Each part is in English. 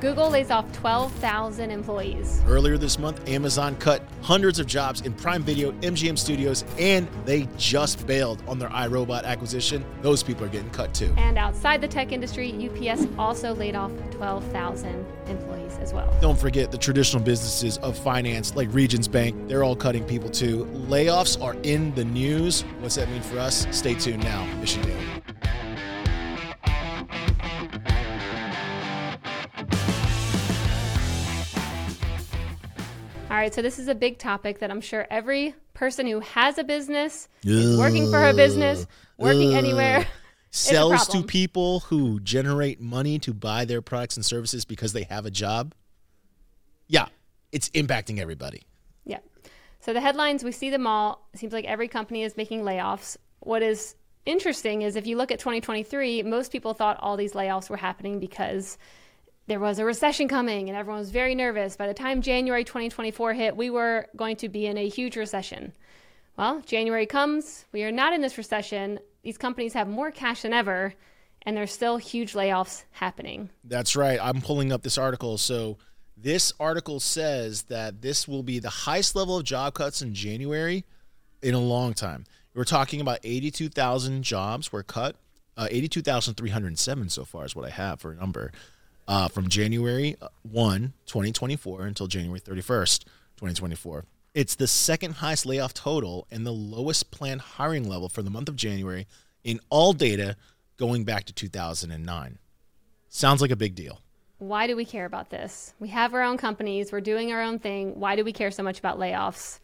Google lays off 12,000 employees. Earlier this month, Amazon cut hundreds of jobs in Prime Video, MGM Studios, and they just bailed on their iRobot acquisition. Those people are getting cut too. And outside the tech industry, UPS also laid off 12,000 employees as well. Don't forget the traditional businesses of finance like Regions Bank, they're all cutting people too. Layoffs are in the news. What's that mean for us? Stay tuned now. Mission Daily. Right, so this is a big topic that I'm sure every person who has a business, is working for a business, working anywhere, sells to people who generate money to buy their products and services because they have a job. Yeah, it's impacting everybody. Yeah. So the headlines, we see them all. It seems like every company is making layoffs. What is interesting is if you look at 2023, most people thought all these layoffs were happening because there was a recession coming and everyone was very nervous. By the time January 2024 hit, we were going to be in a huge recession. Well, January comes, we are not in this recession. These companies have more cash than ever, and there's still huge layoffs happening. That's right. I'm pulling up this article. So, this article says that this will be the highest level of job cuts in January in a long time. We're talking about 82,000 jobs were cut. Uh, 82,307 so far is what I have for a number uh, from January 1, 2024 until January 31st, 2024. It's the second highest layoff total and the lowest planned hiring level for the month of January in all data going back to 2009. Sounds like a big deal. Why do we care about this? We have our own companies, we're doing our own thing. Why do we care so much about layoffs?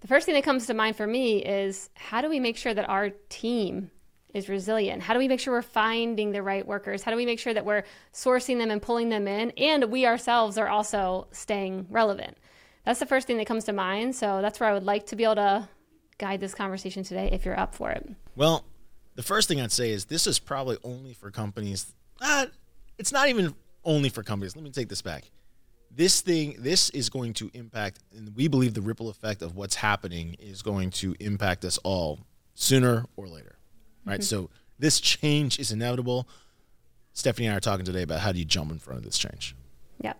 The first thing that comes to mind for me is how do we make sure that our team is resilient? How do we make sure we're finding the right workers? How do we make sure that we're sourcing them and pulling them in? And we ourselves are also staying relevant. That's the first thing that comes to mind. So that's where I would like to be able to guide this conversation today if you're up for it. Well, the first thing I'd say is this is probably only for companies. Uh, it's not even only for companies. Let me take this back. This thing, this is going to impact, and we believe the ripple effect of what's happening is going to impact us all sooner or later right? Mm-hmm. So this change is inevitable. Stephanie and I are talking today about how do you jump in front of this change. Yeah.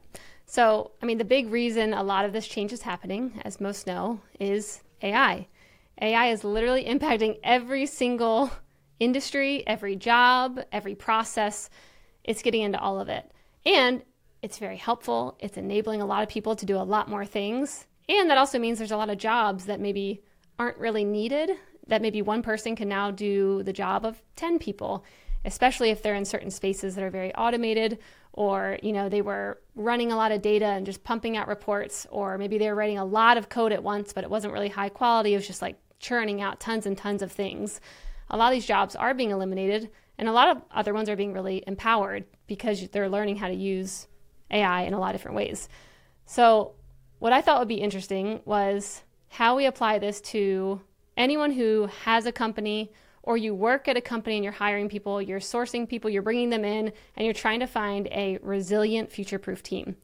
So, I mean, the big reason a lot of this change is happening, as most know, is AI. AI is literally impacting every single industry, every job, every process. It's getting into all of it. And it's very helpful. It's enabling a lot of people to do a lot more things. And that also means there's a lot of jobs that maybe aren't really needed that maybe one person can now do the job of 10 people especially if they're in certain spaces that are very automated or you know they were running a lot of data and just pumping out reports or maybe they were writing a lot of code at once but it wasn't really high quality. It was just like churning out tons and tons of things. A lot of these jobs are being eliminated and a lot of other ones are being really empowered because they're learning how to use ai in a lot of different ways. So what i thought would be interesting was how we apply this to anyone who has a company or you work at a company and you're hiring people, you're sourcing people, you're bringing them in, and you're trying to find a resilient, future proof team.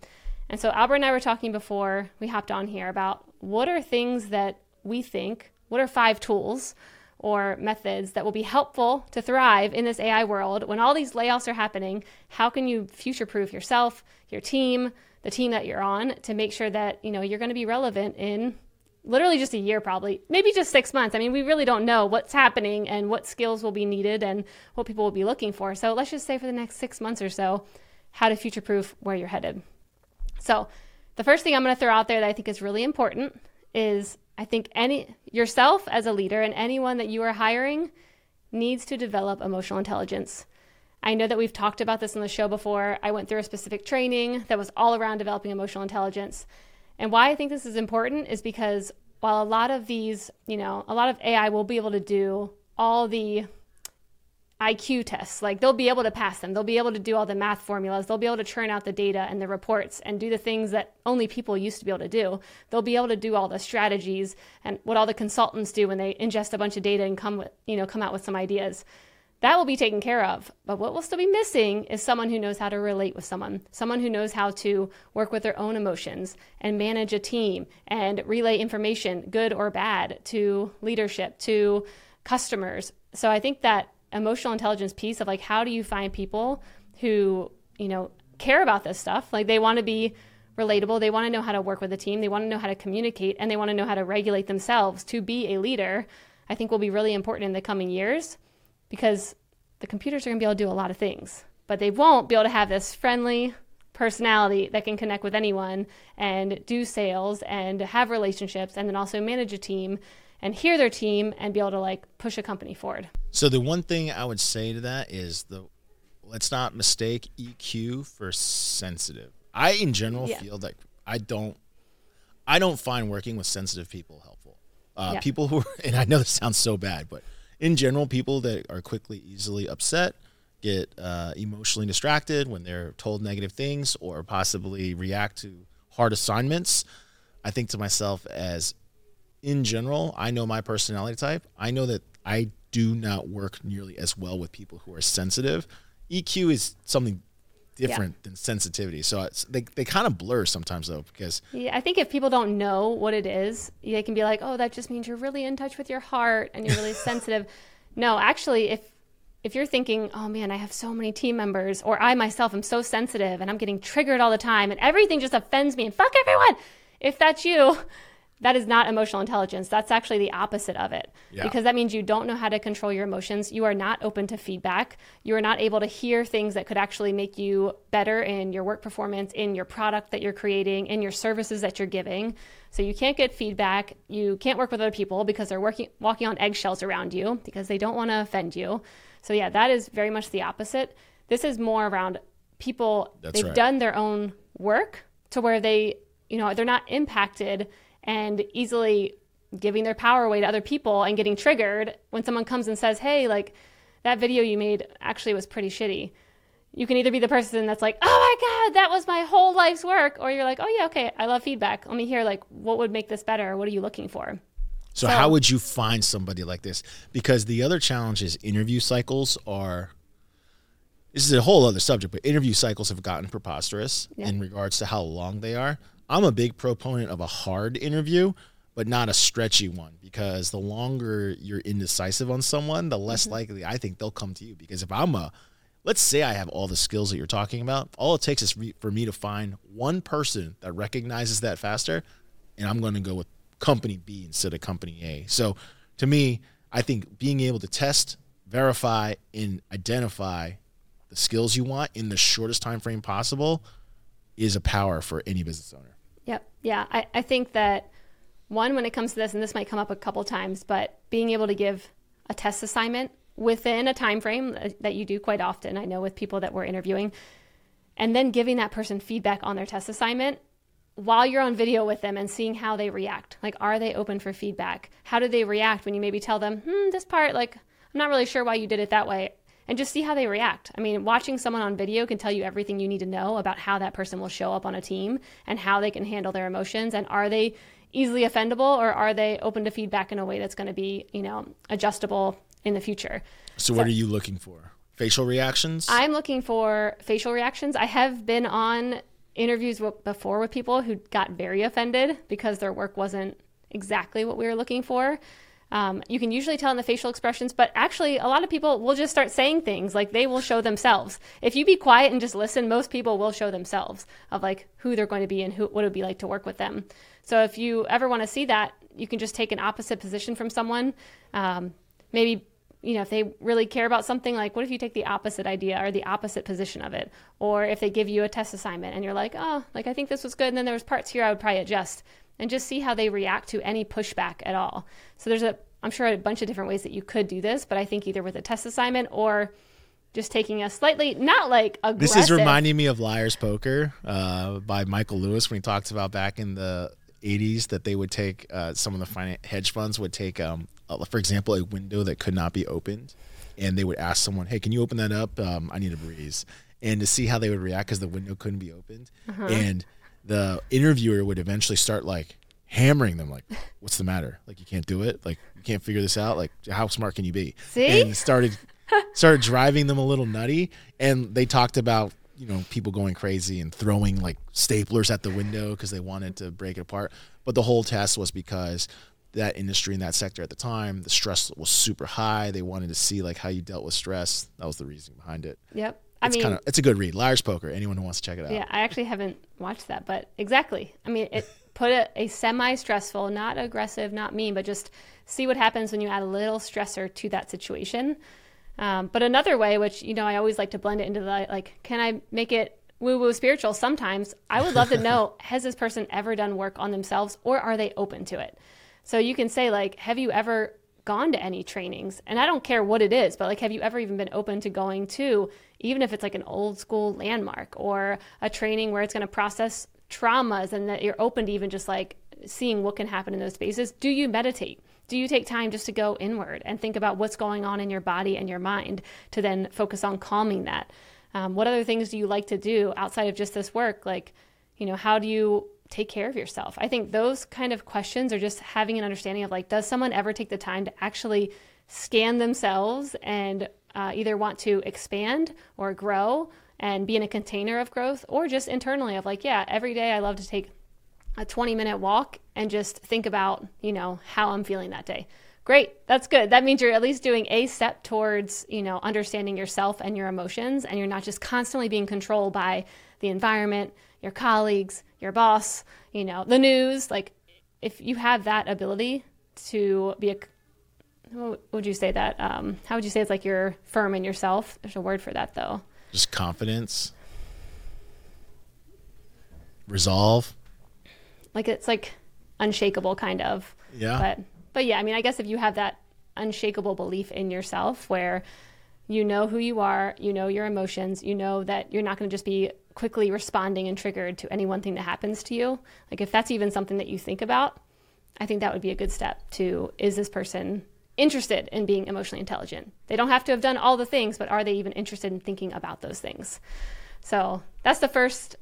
And so, Albert and I were talking before we hopped on here about what are things that we think, what are five tools or methods that will be helpful to thrive in this AI world when all these layoffs are happening? How can you future proof yourself, your team, the team that you're on to make sure that, you know, you're going to be relevant in literally just a year probably. Maybe just six months. I mean we really don't know what's happening and what skills will be needed and what people will be looking for. So let's just say for the next six months or so how to future proof where you're headed. So the first thing i'm going to throw out there that i think is really important is i think any yourself as a leader and anyone that you are hiring needs to develop emotional intelligence. I know that we've talked about this on the show before. I went through a specific training that was all around developing emotional intelligence. And why I think this is important is because while a lot of these, you know, a lot of AI will be able to do all the IQ tests, like they'll be able to pass them, they'll be able to do all the math formulas, they'll be able to churn out the data and the reports and do the things that only people used to be able to do. They'll be able to do all the strategies and what all the consultants do when they ingest a bunch of data and come with, you know, come out with some ideas that will be taken care of. But what will still be missing is someone who knows how to relate with someone, someone who knows how to work with their own emotions and manage a team and relay information, good or bad, to leadership, to customers. So I think that emotional intelligence piece of like how do you find people who, you know, care about this stuff. Like they want to be relatable. They want to know how to work with a team. They want to know how to communicate and they want to know how to regulate themselves to be a leader. I think will be really important in the coming years because the computers are going to be able to do a lot of things, but they won't be able to have this friendly personality that can connect with anyone and do sales and have relationships and then also manage a team and hear their team and be able to like push a company forward. So the one thing I would say to that is the let's not mistake EQ for sensitive. I in general yeah. feel like I don't I don't find working with sensitive people helpful. Uh, yeah. People who are, and I know this sounds so bad, but in general, people that are quickly easily upset, get uh, emotionally distracted when they're told negative things, or possibly react to hard assignments. I think to myself as in general, I know my personality type. I know that I do not work nearly as well with people who are sensitive. EQ is something different yeah. than sensitivity. So they, they kind of blur sometimes though, because yeah, I think if people don't know what it is, they can be like, oh, that just means you're really in touch with your heart and you're really sensitive. No, actually, if if you're thinking, oh man, I have so many team members, or I myself am so sensitive and I'm getting triggered all the time and everything just offends me and fuck everyone. If that's you, that is not emotional intelligence. That's actually the opposite of it. Yeah. Because that means you don't know how to control your emotions. You are not open to feedback. You are not able to hear things that could actually make you better in your work performance, in your product that you're creating, in your services that you're giving. So you can't get feedback. You can't work with other people because they're working walking on eggshells around you because they don't want to offend you. So yeah, that is very much the opposite. This is more around people That's they've right. done their own work to where they, you know, they're not impacted and easily giving their power away to other people and getting triggered when someone comes and says, "Hey, like that video you made actually was pretty shitty." You can either be the person that's like, "Oh my god, that was my whole life's work," or you're like, "Oh yeah, okay, I love feedback. Let me hear like what would make this better. What are you looking for?" So, so how would you find somebody like this? Because the other challenge is interview cycles are this is a whole other subject, but interview cycles have gotten preposterous yeah. in regards to how long they are. I'm a big proponent of a hard interview, but not a stretchy one because the longer you're indecisive on someone, the less mm-hmm. likely I think they'll come to you. Because if I'm a, let's say I have all the skills that you're talking about, all it takes is for me to find one person that recognizes that faster, and I'm going to go with company B instead of company A. So to me, I think being able to test, verify, and identify the skills you want in the shortest time frame possible is a power for any business owner. Yep. Yeah. I, I think that one, when it comes to this, and this might come up a couple times, but being able to give a test assignment within a time frame that you do quite often, I know with people that we're interviewing, and then giving that person feedback on their test assignment while you're on video with them and seeing how they react. Like, are they open for feedback? How do they react when you maybe tell them, hmm, this part, like, I'm not really sure why you did it that way and just see how they react. I mean, watching someone on video can tell you everything you need to know about how that person will show up on a team and how they can handle their emotions and are they easily offendable or are they open to feedback in a way that's going to be, you know, adjustable in the future. So, so what are you looking for? Facial reactions? I'm looking for facial reactions. I have been on interviews before with people who got very offended because their work wasn't exactly what we were looking for. Um, you can usually tell in the facial expressions, but actually, a lot of people will just start saying things like they will show themselves. If you be quiet and just listen, most people will show themselves of like who they're going to be and who what it would be like to work with them. So if you ever want to see that, you can just take an opposite position from someone. Um, maybe you know if they really care about something, like what if you take the opposite idea or the opposite position of it, or if they give you a test assignment and you're like, oh, like I think this was good, and then there was parts here I would probably adjust and just see how they react to any pushback at all. So there's a I'm sure a bunch of different ways that you could do this, but I think either with a test assignment or just taking a slightly not like aggressive. This is reminding me of Liar's Poker uh, by Michael Lewis when he talks about back in the 80s that they would take uh, some of the finance, hedge funds would take, um, uh, for example, a window that could not be opened, and they would ask someone, "Hey, can you open that up? Um, I need a breeze," and to see how they would react because the window couldn't be opened, uh-huh. and the interviewer would eventually start like hammering them like what's the matter? Like you can't do it? Like you can't figure this out? Like how smart can you be? See? and started started driving them a little nutty and they talked about you know people going crazy and throwing like staplers at the window because they wanted to break it apart. But the whole test was because that industry in that sector at the time the stress was super high. They wanted to see like how you dealt with stress. That was the reason behind it. Yep I it's mean- kind of it's a good read. Liar's Poker. Anyone who wants to check it out. Yeah, I actually haven't watched that, but exactly. I mean, it put a, a semi stressful, not aggressive, not mean, but just see what happens when you add a little stressor to that situation. Um, but another way, which, you know, I always like to blend it into the like, can I make it woo woo spiritual sometimes? I would love to know has this person ever done work on themselves or are they open to it? So you can say, like, have you ever gone to any trainings? And I don't care what it is, but like, have you ever even been open to going to, even if it's like an old school landmark or a training where it's going to process traumas and that you're open to even just like seeing what can happen in those spaces? Do you meditate? Do you take time just to go inward and think about what's going on in your body and your mind to then focus on calming that? Um, what other things do you like to do outside of just this work? Like, you know, how do you take care of yourself? I think those kind of questions are just having an understanding of like, does someone ever take the time to actually scan themselves and uh, either want to expand or grow and be in a container of growth, or just internally of like, yeah, every day I love to take a 20 minute walk and just think about, you know, how I'm feeling that day. Great. That's good. That means you're at least doing a step towards, you know, understanding yourself and your emotions and you're not just constantly being controlled by the environment, your colleagues, your boss, you know, the news. Like if you have that ability to be a what would you say that um, how would you say it's like you're firm in yourself there's a word for that though Just confidence, resolve. like it's like unshakable kind of Yeah. but but yeah i mean i guess if you have that unshakable belief in yourself where you know who you are you know your emotions you know that you're not going to just be quickly responding and triggered to any one thing that happens to you. Like if that's even something that you think about i think that would be a good step to is this person interested in being emotionally intelligent? They don't have to have done all the things but are they even interested in thinking about those things? So that's the first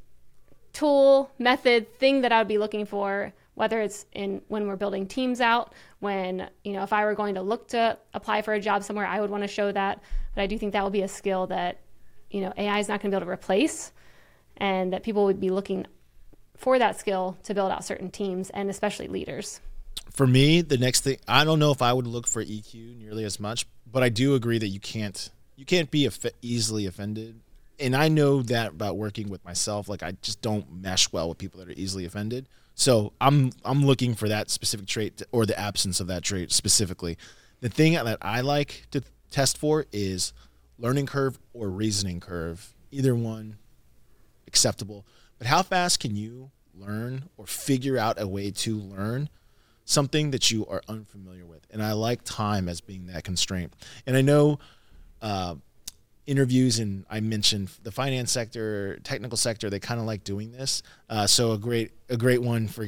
tool, method, thing that I would be looking for, whether it's in when we're building teams out, when, you know, if I were going to look to apply for a job somewhere, I would want to show that. But I do think that will be a skill that, you know, AI is not going to be able to replace and that people would be looking for that skill to build out certain teams and especially leaders. For me, the next thing I don't know if I would look for EQ nearly as much, but I do agree that you can't you can't be off- easily offended. And I know that about working with myself. Like I just don't mesh well with people that are easily offended. So I'm I'm looking for that specific trait or the absence of that trait specifically. The thing that I like to test for is learning curve or reasoning curve. Either one acceptable. But how fast can you learn or figure out a way to learn something that you are unfamiliar with? And I like time as being that constraint. And I know uh, interviews and I mentioned the finance sector, technical sector, they kind of like doing this. Uh, so a great a great one for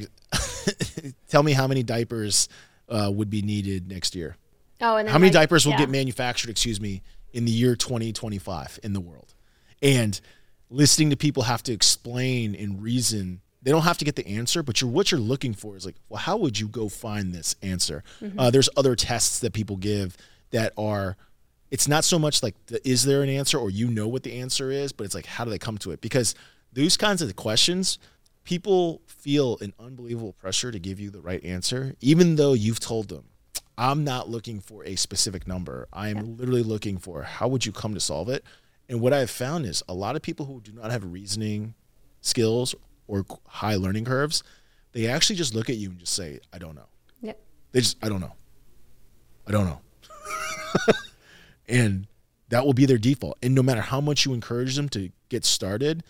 tell me how many diapers uh, would be needed next year. Oh, and How many like- diapers will yeah. get manufactured, excuse me, in the year 2025 in the world? And listening to people have to explain and reason. They don't have to get the answer, but you're, what you're looking for is like, well, how would you go find this answer? Mm-hmm. Uh, there's other tests that people give that are, it's not so much like, the, is there an answer or you know what the answer is, but it's like, how do they come to it? Because those kinds of questions, people feel an unbelievable pressure to give you the right answer, even though you've told them, I'm not looking for a specific number. I am literally looking for how would you come to solve it? And what I've found is a lot of people who do not have reasoning skills or high learning curves, they actually just look at you and just say, I don't know. Yep. They just, I don't know. I don't know. and that will be their default. And no matter how much you encourage them to get started,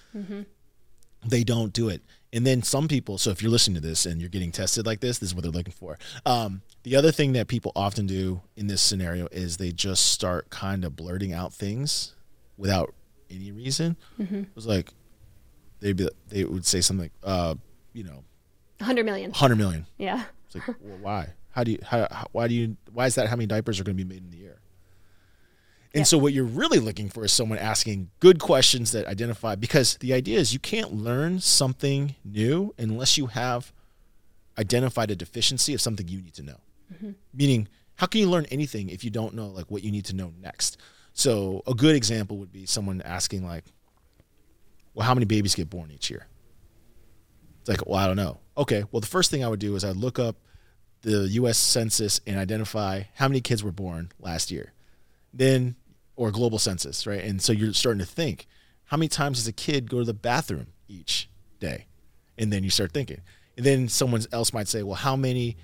they don't do it. And then some people, so if you're listening to this and you're getting tested like this, this is what they're looking for. Um, the other thing that people often do in this scenario is they just start kind of blurting out things without any reason. It was like they'd be, they would say something like, uh, you know, 100 million. 100 million. Yeah. It's like, well, why? How do you? How, how? Why do you? Why is that? How many diapers are going to be made in the year? And Yeah. so, what you're really looking for is someone asking good questions that identify. Because the idea is, you can't learn something new unless you have identified a deficiency of something you need to know. Mm-hmm. Meaning, how can you learn anything if you don't know like what you need to know next? So, a good example would be someone asking like, "Well, how many babies get born each year?" It's like, well, I don't know. Okay, well, the first thing I would do is I'd look up the U.S. Census and identify how many kids were born last year. Then or global census, right? And so you're starting to think, how many times does a kid go to the bathroom each day? And then you start thinking. And then someone else might say, well, how many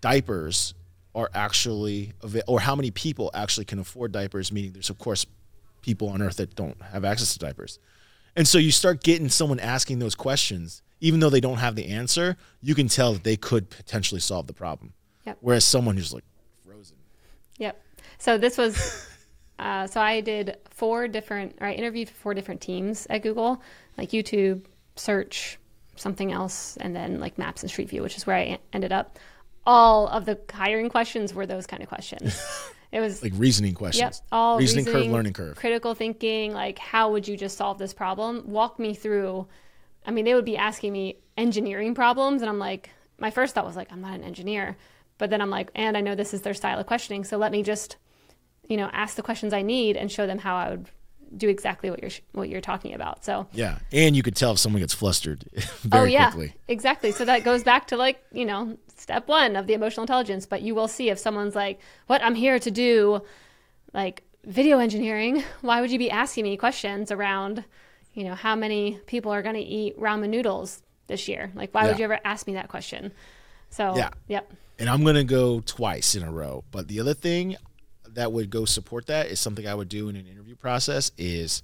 diapers are actually, or how many people actually can afford diapers? Meaning there's, of course, people on earth that don't have access to diapers. And so you start getting someone asking those questions, even though they don't have the answer, you can tell that they could potentially solve the problem. Yep. Whereas someone who's like frozen. Yep. So this was, uh, so I did four different, or I interviewed four different teams at Google, like YouTube, search, something else, and then like Maps and Street View, which is where I ended up. All of the hiring questions were those kind of questions. It was like reasoning questions. Yep, all reasoning, reasoning, curve, learning curve. critical thinking. Like, how would you just solve this problem? Walk me through. I mean, they would be asking me engineering problems, and I'm like, my first thought was like, I'm not an engineer, but then I'm like, and I know this is their style of questioning, so let me just, you know, ask the questions I need and show them how I would do exactly what you're what you're talking about. So Yeah, and you could tell if someone gets flustered oh, very oh yeah, quickly. exactly. So that goes back to like you know step one of the emotional intelligence. But you will see if someone's like, "What I'm here to do," like video engineering. Why would you be asking me questions around, you know, how many people are going to eat ramen noodles this year? Like, why would you ever ask me that question? So Yeah. yep, And I'm gonna go twice in a row. But the other thing that would go support that is something I would do in an interview process is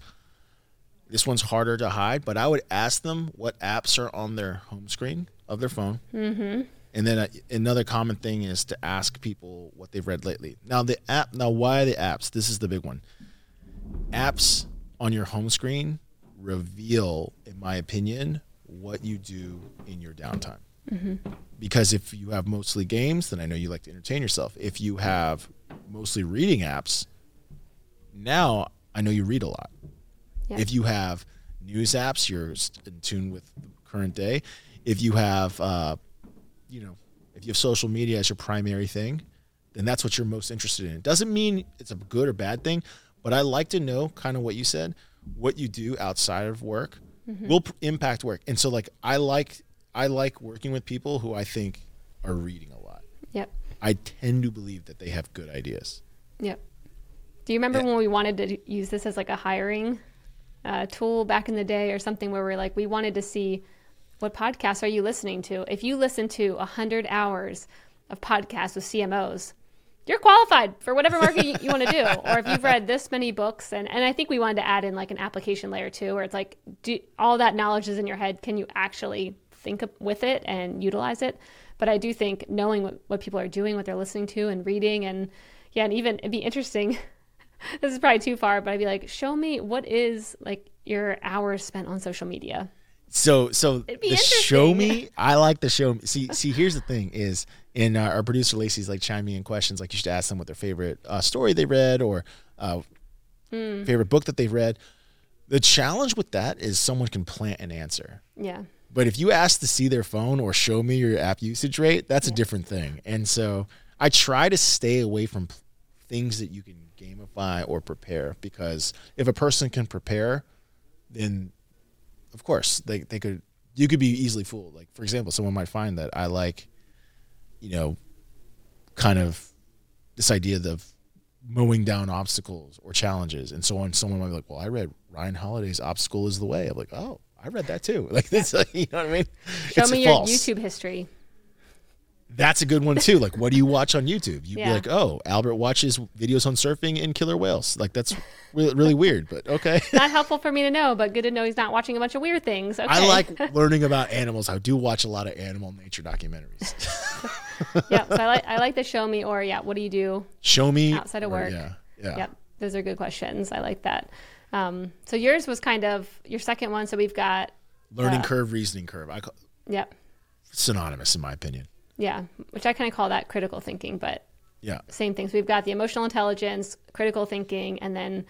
this one's harder to hide, but I would ask them what apps are on their home screen of their phone. Mm-hmm. And then uh, another common thing is to ask people what they've read lately. Now the app. Now why the apps? This is the big one. Apps on your home screen reveal, in my opinion, what you do in your downtime. Because if you have mostly games, then I know you like to entertain yourself. If you have mostly reading apps, now I know you read a lot. Yeah. If you have news apps, you're in tune with the current day. If you have, uh, you know, if you have social media as your primary thing, then that's what you're most interested in. It doesn't mean it's a good or bad thing, but I like to know kind of what you said, what you do outside of work will p- impact work. And so, like, I like I like working with people who I think are reading a lot. yep, I tend to believe that they have good ideas. yep. Do you remember Yeah. when we wanted to use this as like a hiring uh, tool back in the day or something where we're like we wanted to see what podcasts are you listening to if you listen to 100 hours of podcasts with cmos you're qualified for whatever market you, you want to do or if you've read this many books and, and i think we wanted to add in like an application layer too where it's like do, all that knowledge is in your head can you actually think of, with it and utilize it but i do think knowing what, what people are doing what they're listening to and reading and yeah and even it'd be interesting this is probably too far, but I'd be like, show me what is like your hours spent on social media. So so the show me. I like the show me. See see here's the thing is and uh, our producer Lacey's like chiming in questions like you should ask them what their favorite uh, story they read or uh, Hmm. favorite book that they've read. The challenge with that is someone can plant an answer. Yeah. But if you ask to see their phone or show me your app usage rate, that's a different thing. And so I try to stay away from things that you can gamify or prepare because if a person can prepare, then of course they, they could you could be easily fooled. Like for example, someone might find that I like, you know, kind of this idea of mowing down obstacles or challenges and so on. Someone might be like, Well, I read Ryan Holiday's Obstacle is the Way. I'm like, Oh, I read that too. Like this you know what I mean? Show It's me false. your YouTube history. That's a good one too. Like, what do you watch on YouTube? You'd Yeah. be like, "Oh, Albert watches videos on surfing and killer whales." Like, that's really, really weird, but okay. Not helpful for me to know, but good to know he's not watching a bunch of weird things. Okay. I like learning about animals. I do watch a lot of animal nature documentaries. yeah. So I like I like the show me or yeah, what do you do? Show me Outside of or- work. Yeah, yeah. Yep. Those are good questions. I like that. Um, so yours was kind of your second one. So we've got Learning Uh, curve, reasoning curve. I call yep. synonymous in my opinion. Yeah. Which I kind of call that critical thinking, but Yeah, same things. We've got the emotional intelligence, critical thinking, and then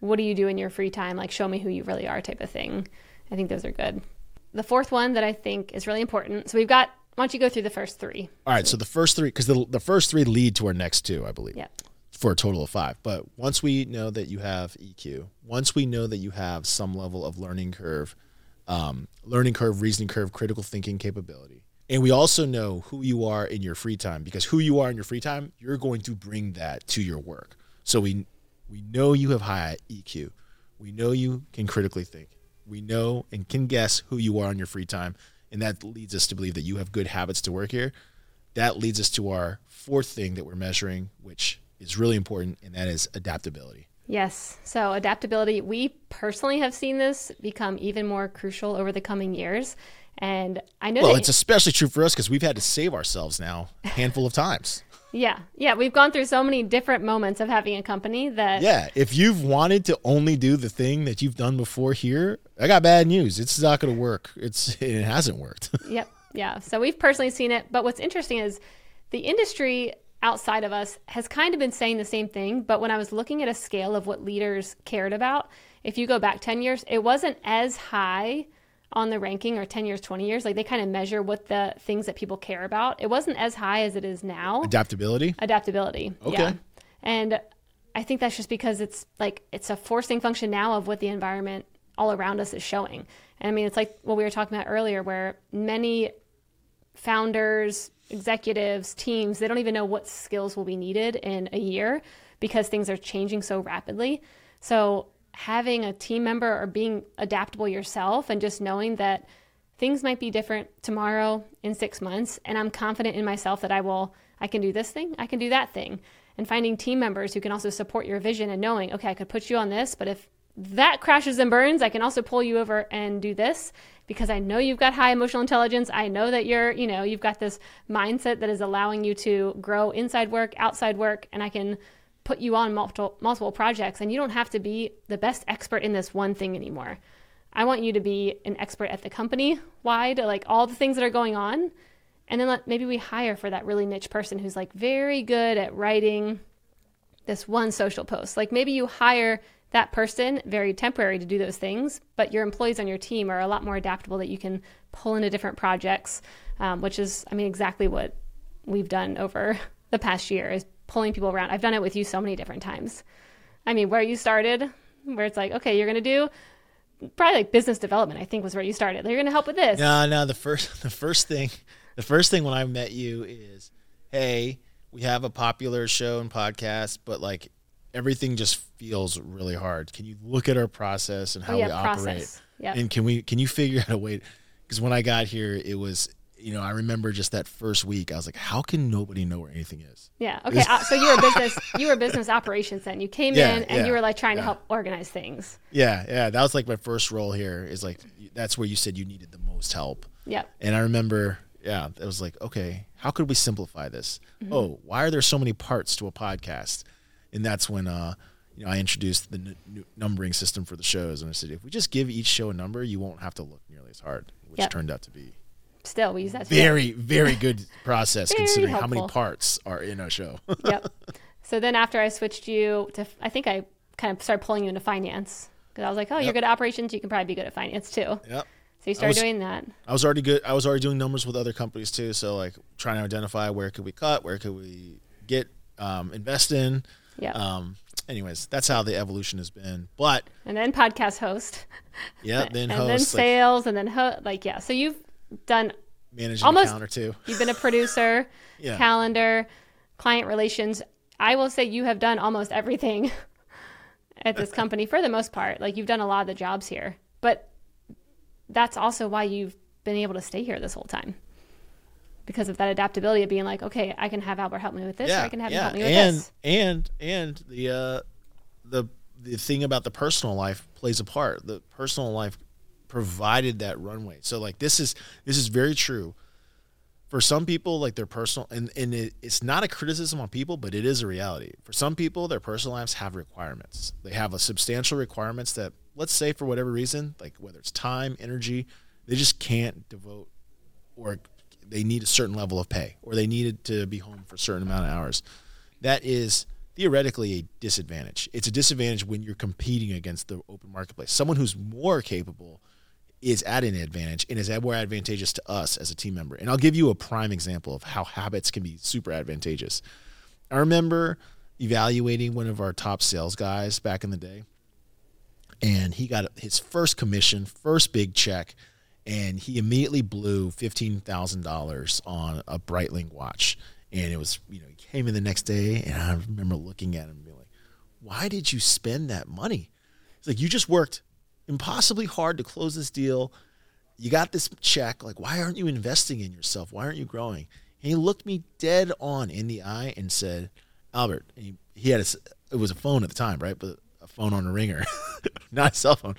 what do you do in your free time? Like show me who you really are type of thing. I think those are good. The fourth one that I think is really important. So we've got why don't you go through the first three? All right. So the first three, because the the first three lead to our next two, I believe. Yeah. For a total of five. But once we know that you have EQ, once we know that you have some level of learning curve, um, learning curve, reasoning curve, critical thinking capability, and we also know who you are in your free time, because who you are in your free time, you're going to bring that to your work. So we We know you have high EQ. We know you can critically think. We know and can guess who you are in your free time. And that leads us to believe that you have good habits to work here. That leads us to our fourth thing that we're measuring, which is really important, and that is adaptability. Yes. So, adaptability, we personally have seen this become even more crucial over the coming years. And I know Well, that- it's especially true for us because we've had to save ourselves now a handful of times. yeah, yeah, we've gone through so many different moments of having a company that Yeah, if you've wanted to only do the thing that you've done before here, I got bad news. It's not going to work. It's it hasn't worked. Yep. Yeah. So we've personally seen it. But what's interesting is the industry outside of us has kind of been saying the same thing. But when I was looking at a scale of what leaders cared about, if you go back 10 years, it wasn't as high on the ranking or 10 years, 20 years. Like they kind of measure what the things that people care about. It wasn't as high as it is now. Adaptability. Adaptability. Okay. Yeah. And I think that's just because it's like it's a forcing function now of what the environment all around us is showing. And I mean, it's like what we were talking about earlier, where many founders, executives, teams, they don't even know what skills will be needed in a year because things are changing so rapidly. So having a team member or being adaptable yourself and just knowing that things might be different tomorrow in six months and i'm confident in myself that i will i can do this thing i can do that thing and finding team members who can also support your vision and knowing okay i could put you on this but if that crashes and burns i can also pull you over and do this because i know you've got high emotional intelligence i know that you're you know you've got this mindset that is allowing you to grow inside work outside work and i can put you on multiple multiple projects and you don't have to be the best expert in this one thing anymore I want you to be an expert at the company wide, like all the things that are going on. And then let, maybe we hire for that really niche person who's like very good at writing this one social post. Like maybe you hire that person very temporary to do those things, but your employees on your team are a lot more adaptable that you can pull into different projects, um, which is, I mean, exactly what we've done over the past year is pulling people around. I've done it with you so many different times. I mean, where you started, where it's like, okay, you're going to do probably like business development, I think was where you started. You're going to help with this. No, no. The first, the first thing, the first thing when I met you is, hey, we have a popular show and podcast, but like everything just feels really hard. Can you look at our process and how Oh, yeah, we operate? process. Yep. And can we, can you figure out a way? Because when I got here, it was, you know, I remember just that first week, I was like, how can nobody know where anything is? Yeah. Okay. Uh, so you were business. You were business operations then. You came Yeah, in and yeah, you were like trying to help organize things. Yeah, yeah. That was like my first role here. Is like that's where you said you needed the most help. Yep. And I remember, yeah, it was like, okay, how could we simplify this? Oh, why are there so many parts to a podcast? And that's when, uh, you know, I introduced the n- n- numbering system for the shows, and I said, if we just give each show a number, you won't have to look nearly as hard, which Yep. turned out to be Still, we use that. very, very good process Very considering how many parts are in a show. yep. So then after I switched you to, I think I kind of started pulling you into finance because I was like, oh, you're good at operations. You can probably be good at finance too. yep. So you started was- doing that. I was already good. I was already doing numbers with other companies too. So like trying to identify where could we cut, where could we get, um, invest in. Yeah. Um, anyways, that's how the evolution has been. But and then podcast host. yeah, then and then host, like sales, and then ho- like yeah. So you've done. managing almost- counter too. You've been a producer, Yeah. calendar, client relations. I will say you have done almost everything at this company for the most part. Like you've done a lot of the jobs here, but that's also why you've been able to stay here this whole time because of that adaptability of being like, okay, I can have Albert help me with this, or I can have him yeah, help me with and this. and and the uh, the the thing about the personal life plays a part. The personal life provided that runway. So like this is this is very true. For some people, like their personal and and it, it's not a criticism on people, but it is a reality. For some people, their personal lives have requirements. They have a substantial requirements that, let's say, for whatever reason, like whether it's time, energy, they just can't devote or they need a certain level of pay or they needed to be home for a certain amount of hours. That is theoretically a disadvantage. It's a disadvantage when you're competing against the open marketplace. Someone who's more capable is at an advantage and is more advantageous to us as a team member. And I'll give you a prime example of how habits can be super advantageous. I remember evaluating one of our top sales guys back in the day and he got his first commission, first big check, and he immediately blew fifteen thousand dollars on a Breitling watch. And it was, you know, he came in the next day, and I remember looking at him and being like, why did you spend that money? It's like you just worked impossibly hard to close this deal. You got this check. Like, why aren't you investing in yourself? Why aren't you growing? And he looked me dead on in the eye and said, Albert, he, he had a, it was a phone at the time, right? But a phone on a ringer, not a cell phone.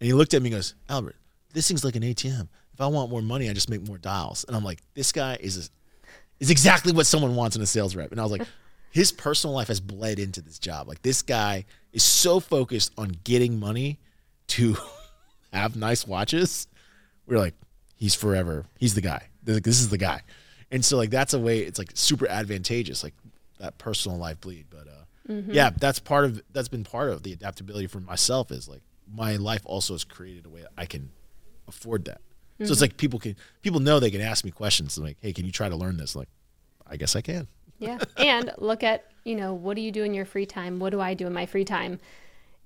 And he looked at me and goes, Albert, this thing's like an ATM. If I want more money, I just make more dials. And I'm like, this guy is a, is exactly what someone wants in a sales rep. And I was like, his personal life has bled into this job. Like this guy is so focused on getting money to have nice watches. We're like, he's forever. He's the guy. Like, this is the guy. And so like that's a way it's like super advantageous, like that personal life bleed. But uh, mm-hmm. yeah, that's part of that's been part of the adaptability for myself is like my life also has created a way that I can afford that. Mm-hmm. So it's mm-hmm. like people can people know they can ask me questions like, hey, can you try to learn this? Like, I guess I can. Yeah. and look at, you know, what do you do in your free time? What do I do in my free time?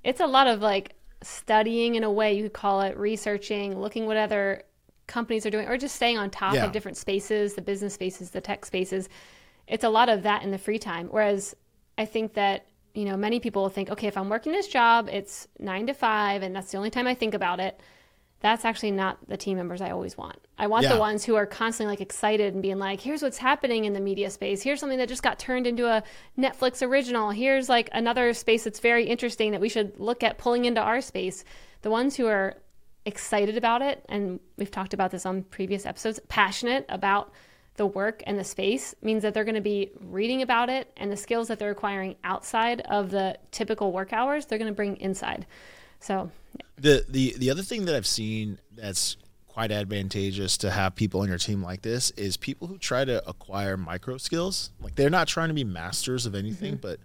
It's a lot of like studying in a way you could call it researching, looking what other companies are doing, or just staying on top yeah. of different spaces, the business spaces, the tech spaces. It's a lot of that in the free time. Whereas I think that, you know, many people think, okay, if I'm working this job, it's nine to five, and that's the only time I think about it that's actually not the team members I always want. I want yeah. the ones who are constantly like excited and being like, here's what's happening in the media space. Here's something that just got turned into a Netflix original. Here's like another space that's very interesting that we should look at pulling into our space. The ones who are excited about it, and we've talked about this on previous episodes, passionate about the work and the space means that they're going to be reading about it and the skills that they're acquiring outside of the typical work hours, they're going to bring inside. So the the the other thing that I've seen that's quite advantageous to have people on your team like this is people who try to acquire micro skills. Like they're not trying to be masters of anything, mm-hmm. but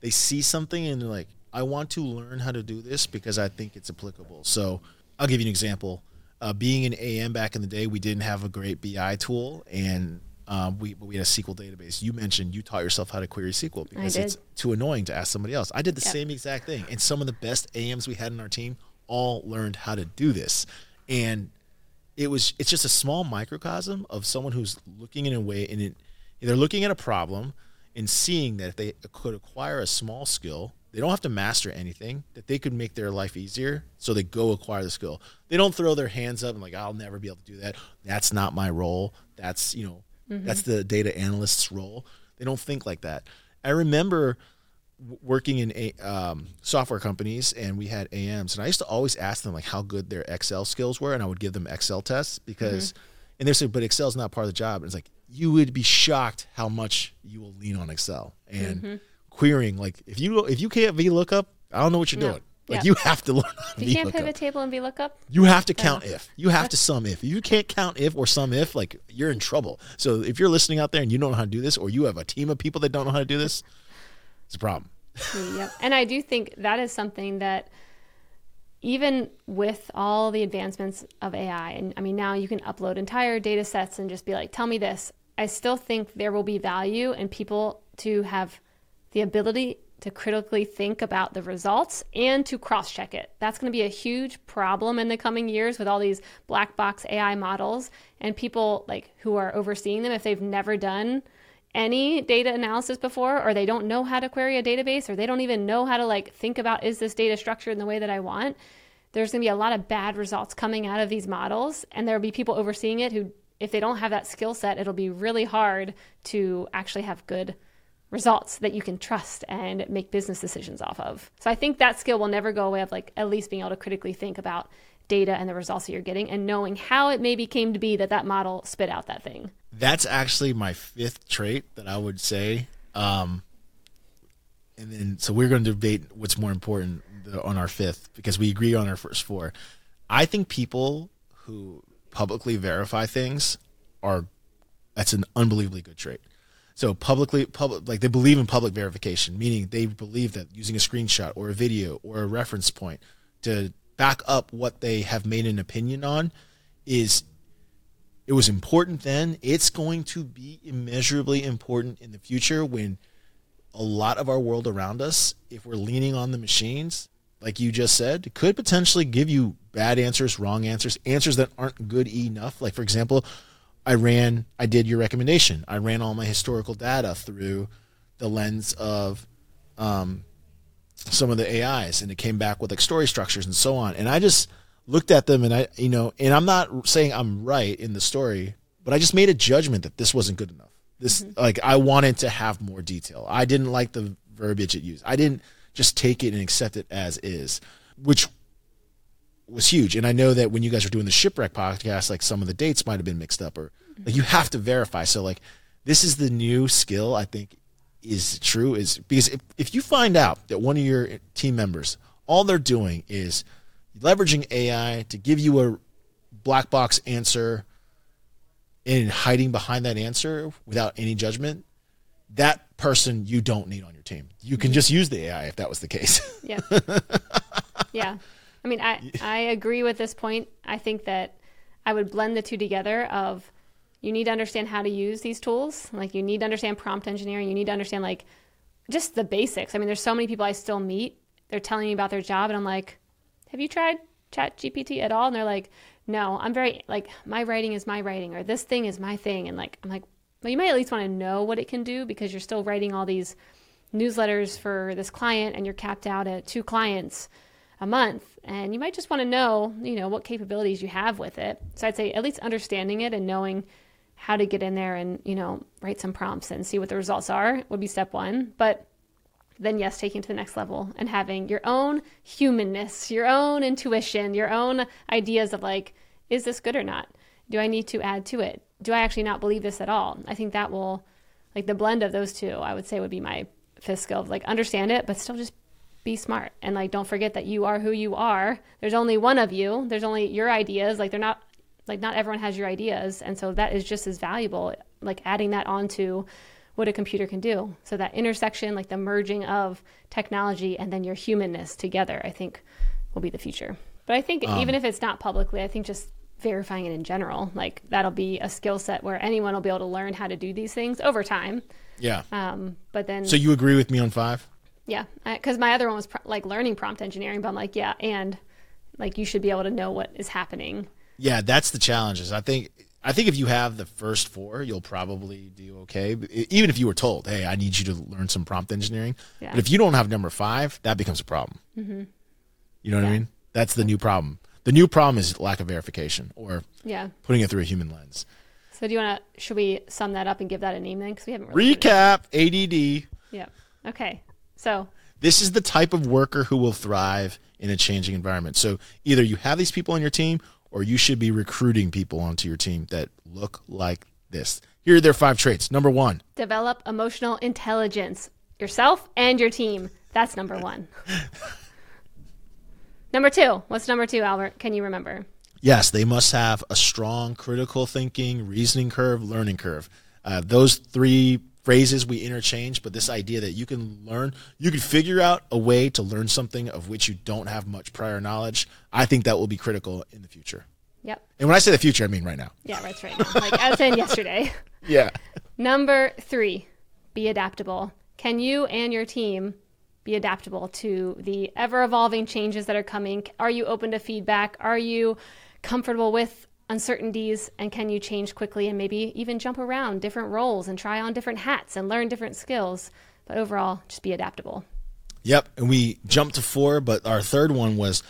they see something and they're like, I want to learn how to do this because I think it's applicable. So I'll give you an example. Uh, being an AM back in the day, we didn't have a great BI tool, and um, we we had a SQL database. You mentioned you taught yourself how to query SQL because it's too annoying to ask somebody else. I did the yep. same exact thing, and some of the best AMs we had in our team all learned how to do this, and it was it's just a small microcosm of someone who's looking in a way, and it, they're looking at a problem and seeing that if they could acquire a small skill they don't have to master anything that they could make their life easier so they go acquire the skill they don't throw their hands up and like i'll never be able to do that that's not my role that's you know Mm-hmm. That's the data analyst's role. They don't think like that. I remember working in a, um, software companies and we had AMs and I used to always ask them like how good their Excel skills were and I would give them Excel tests because mm-hmm. and they said but Excel's not part of the job and it's like you would be shocked how much you will lean on Excel and mm-hmm. querying like if you if you can't VLOOKUP I don't know what you're doing like you have to learn. You can't pivot table and be VLOOKUP. You have to oh. count if. You have to sum if. If you can't count if or sum if, like you're in trouble. So if you're listening out there and you don't know how to do this, or you have a team of people that don't know how to do this, it's a problem. Mm, yep. And I do think that is something that even with all the advancements of AI, and I mean now you can upload entire data sets and just be like, tell me this. I still think there will be value in people to have the ability to critically think about the results and to cross check it. That's going to be a huge problem in the coming years with all these black box AI models and people like who are overseeing them if they've never done any data analysis before or they don't know how to query a database or they don't even know how to like think about is this data structured in the way that I want. There's going to be a lot of bad results coming out of these models and there'll be people overseeing it who if they don't have that skill set, it'll be really hard to actually have good results that you can trust and make business decisions off of. So I think that skill will never go away of like at least being able to critically think about data and the results that you're getting and knowing how it maybe came to be that that model spit out that thing. That's actually my fifth trait that I would say. Um, and then so we're going to debate what's more important on our fifth because we agree on our first four. I think people who publicly verify things are that's an unbelievably good trait. So publicly, public, like they believe in public verification, meaning they believe that using a screenshot or a video or a reference point to back up what they have made an opinion on is it was important then. It's going to be immeasurably important in the future when a lot of our world around us, if we're leaning on the machines, like you just said, could potentially give you bad answers, wrong answers, answers that aren't good enough. Like, for example, I ran, I did your recommendation. I ran all my historical data through the lens of um, some of the AIs, and it came back with like story structures and so on. And I just looked at them, and I, you know, and I'm not saying I'm right in the story, but I just made a judgment that this wasn't good enough. This, like, I wanted to have more detail. I didn't like the verbiage it used. I didn't just take it and accept it as is, which was huge. And I know that when you guys were doing the shipwreck podcast, like some of the dates might have been mixed up, or like you have to verify. So like, this is the new skill I think is true is because if, if you find out that one of your team members all they're doing is leveraging AI to give you a black box answer and hiding behind that answer without any judgment, that person you don't need on your team. You can mm-hmm. just use the AI if that was the case. Yeah. yeah. I mean, I, I agree with this point. I think that I would blend the two together of you need to understand how to use these tools. Like you need to understand prompt engineering. You need to understand like just the basics. I mean, there's so many people I still meet. They're telling me about their job and I'm like, have you tried chat GPT at all? And they're like, no, I'm very like my writing is my writing or this thing is my thing. And like, I'm like, well, you might at least want to know what it can do because you're still writing all these newsletters for this client and you're capped out at two clients a month and you might just want to know you know what capabilities you have with it. So i'd say at least understanding it and knowing how to get in there and you know write some prompts and see what the results are would be step one. But then yes taking to the next level and having your own humanness your own intuition your own ideas of like is this good or not? Do i need to add to it? Do i actually not believe this at all? I think that will like the blend of those two i would say would be my fifth skill of like understand it but still just be smart. And like don't forget that you are who you are. There's only one of you. There's only your ideas. Like they're not like not everyone has your ideas. And so that is just as valuable like adding that onto what a computer can do. So that intersection like the merging of technology and then your humanness together i think will be the future. But i think um, even if it's not publicly i think just verifying it in general like that'll be a skill set where anyone will be able to learn how to do these things over time. Yeah. Um but then so you agree with me on five yeah, because my other one was pr- like learning prompt engineering, but I'm like, yeah, and like you should be able to know what is happening. Yeah, that's the challenges. I think I think if you have the first four, you'll probably do okay. Even if you were told, "Hey, I need you to learn some prompt engineering," yeah. but if you don't have number five, that becomes a problem. Mm-hmm. You know what yeah. I mean? That's the new problem. The new problem is lack of verification or yeah, putting it through a human lens. So do you want to? Should we sum that up and give that a name then? Because we haven't really recap ADD. Yeah. Okay. So this is the type of worker who will thrive in a changing environment. So either you have these people on your team or you should be recruiting people onto your team that look like this. Here are their five traits. Number one, develop emotional intelligence yourself and your team. That's number one. number two, what's number two, Albert? Can you remember? Yes, they must have a strong critical thinking, reasoning curve, learning curve. Uh, those three phrases we interchange, but this idea that you can learn, you can figure out a way to learn something of which you don't have much prior knowledge. I think that will be critical in the future. Yep. And when I say the future, I mean right now. Yeah, that's right. Now. Like I was saying yesterday. Yeah. Number three, be adaptable. Can you and your team be adaptable to the ever evolving changes that are coming? Are you open to feedback? Are you comfortable with uncertainties and can you change quickly and maybe even jump around different roles and try on different hats and learn different skills? But overall just be adaptable. Yep and we jumped to four but our third one was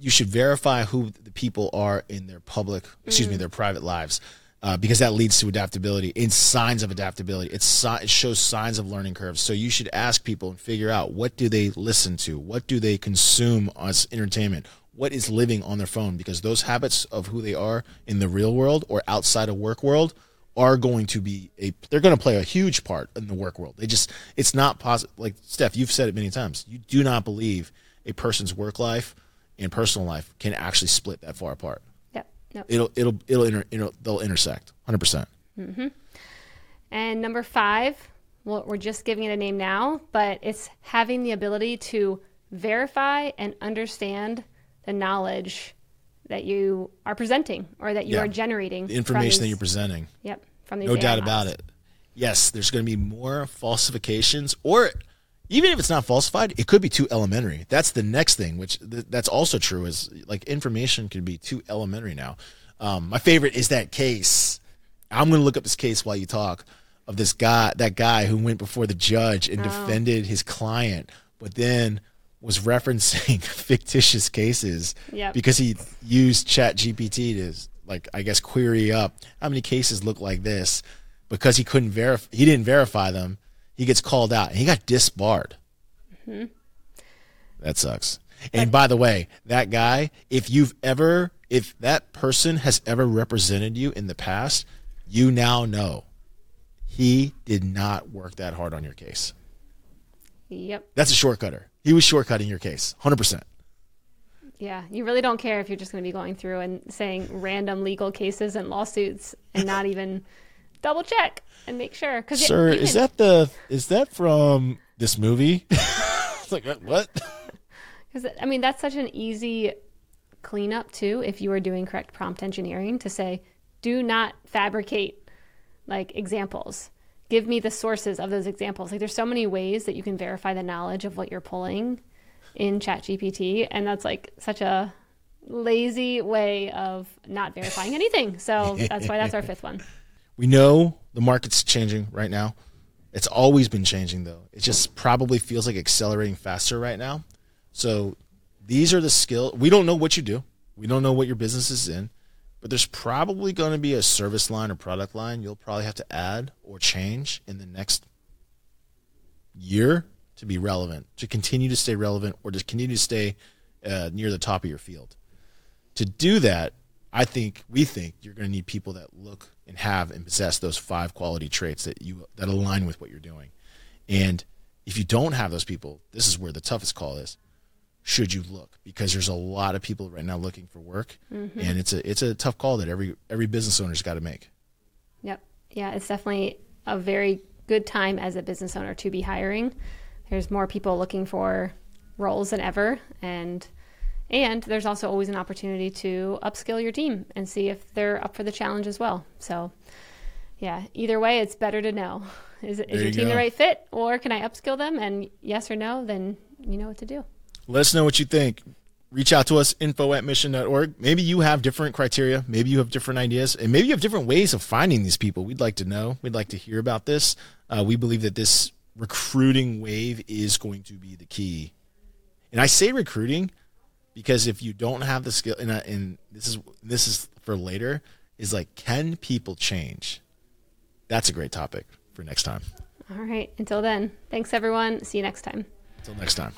you should verify who the people are in their public excuse mm. me their private lives uh, because that leads to adaptability. And signs of adaptability. It's it shows signs of learning curves. So you should ask people and figure out what do they listen to? What do they consume as entertainment what is living on their phone because those habits of who they are in the real world or outside of work world are going to be a they're going to play a huge part in the work world. They just it's not possible like Steph, you've said it many times. You do not believe a person's work life and personal life can actually split that far apart. Yep. Nope. It'll it'll it'll, inter, it'll they'll intersect 100%. percent mm-hmm. And number 5, well, we're just giving it a name now, but it's having the ability to verify and understand the knowledge that you are presenting or that you yeah. are generating. The information these, that you're presenting. Yep. From these no doubt about it. Yes, there's going to be more falsifications, or even if it's not falsified, it could be too elementary. That's the next thing, which th- that's also true. Is like information can be too elementary now. Um, my favorite is that case. I'm going to look up this case while you talk of this guy, that guy who went before the judge and oh. defended his client but then was referencing fictitious cases Yep. because he used Chat GPT to like I guess query up how many cases look like this because he couldn't verify he didn't verify them. He gets called out and he got disbarred. Mm-hmm. That sucks. And by the way, that guy, if you've ever, if that person has ever represented you in the past, you now know he did not work that hard on your case. Yep. That's a shortcutter. He was shortcutting your case, 100%. Yeah. You really don't care if you're just going to be going through and saying random legal cases and lawsuits and not even double check and make sure. Because Sir, is that the, is that from this movie? it's like, what? Because I mean, that's such an easy cleanup too. If you are doing correct prompt engineering, to say, do not fabricate like examples. Give me the sources of those examples. Like, there's so many ways that you can verify the knowledge of what you're pulling in ChatGPT, and that's like such a lazy way of not verifying anything. So that's why that's our fifth one. We know the market's changing right now. It's always been changing though. It just probably feels like accelerating faster right now. So these are the skill. We don't know what you do. We don't know what your business is in, but there's probably going to be a service line or product line you'll probably have to add or change in the next year to be relevant, to continue to stay relevant or to continue to stay uh, near the top of your field. To do that, I think we think you're going to need people that look and have and possess those five quality traits that you that align with what you're doing. And if you don't have those people, this is where the toughest call is. Should you look? Because there's a lot of people right now looking for work, mm-hmm. and it's a it's a tough call that every every business owner's got to make. Yep. Yeah, it's definitely a very good time as a business owner to be hiring. There's more people looking for roles than ever and and there's also always an opportunity to upskill your team and see if they're up for the challenge as well. So yeah, either way it's better to know. Is, is your you team go. the right fit or can I upskill them and yes or no, then you know what to do. Let us know what you think. Reach out to us, info at mission.org. Maybe you have different criteria. Maybe you have different ideas. And maybe you have different ways of finding these people. We'd like to know. We'd like to hear about this. Uh, we believe that this recruiting wave is going to be the key. And I say recruiting because if you don't have the skill, and, I, and this is this is for later, is like, can people change? That's a great topic for next time. All right, until then, thanks everyone. See you next time. Until next time.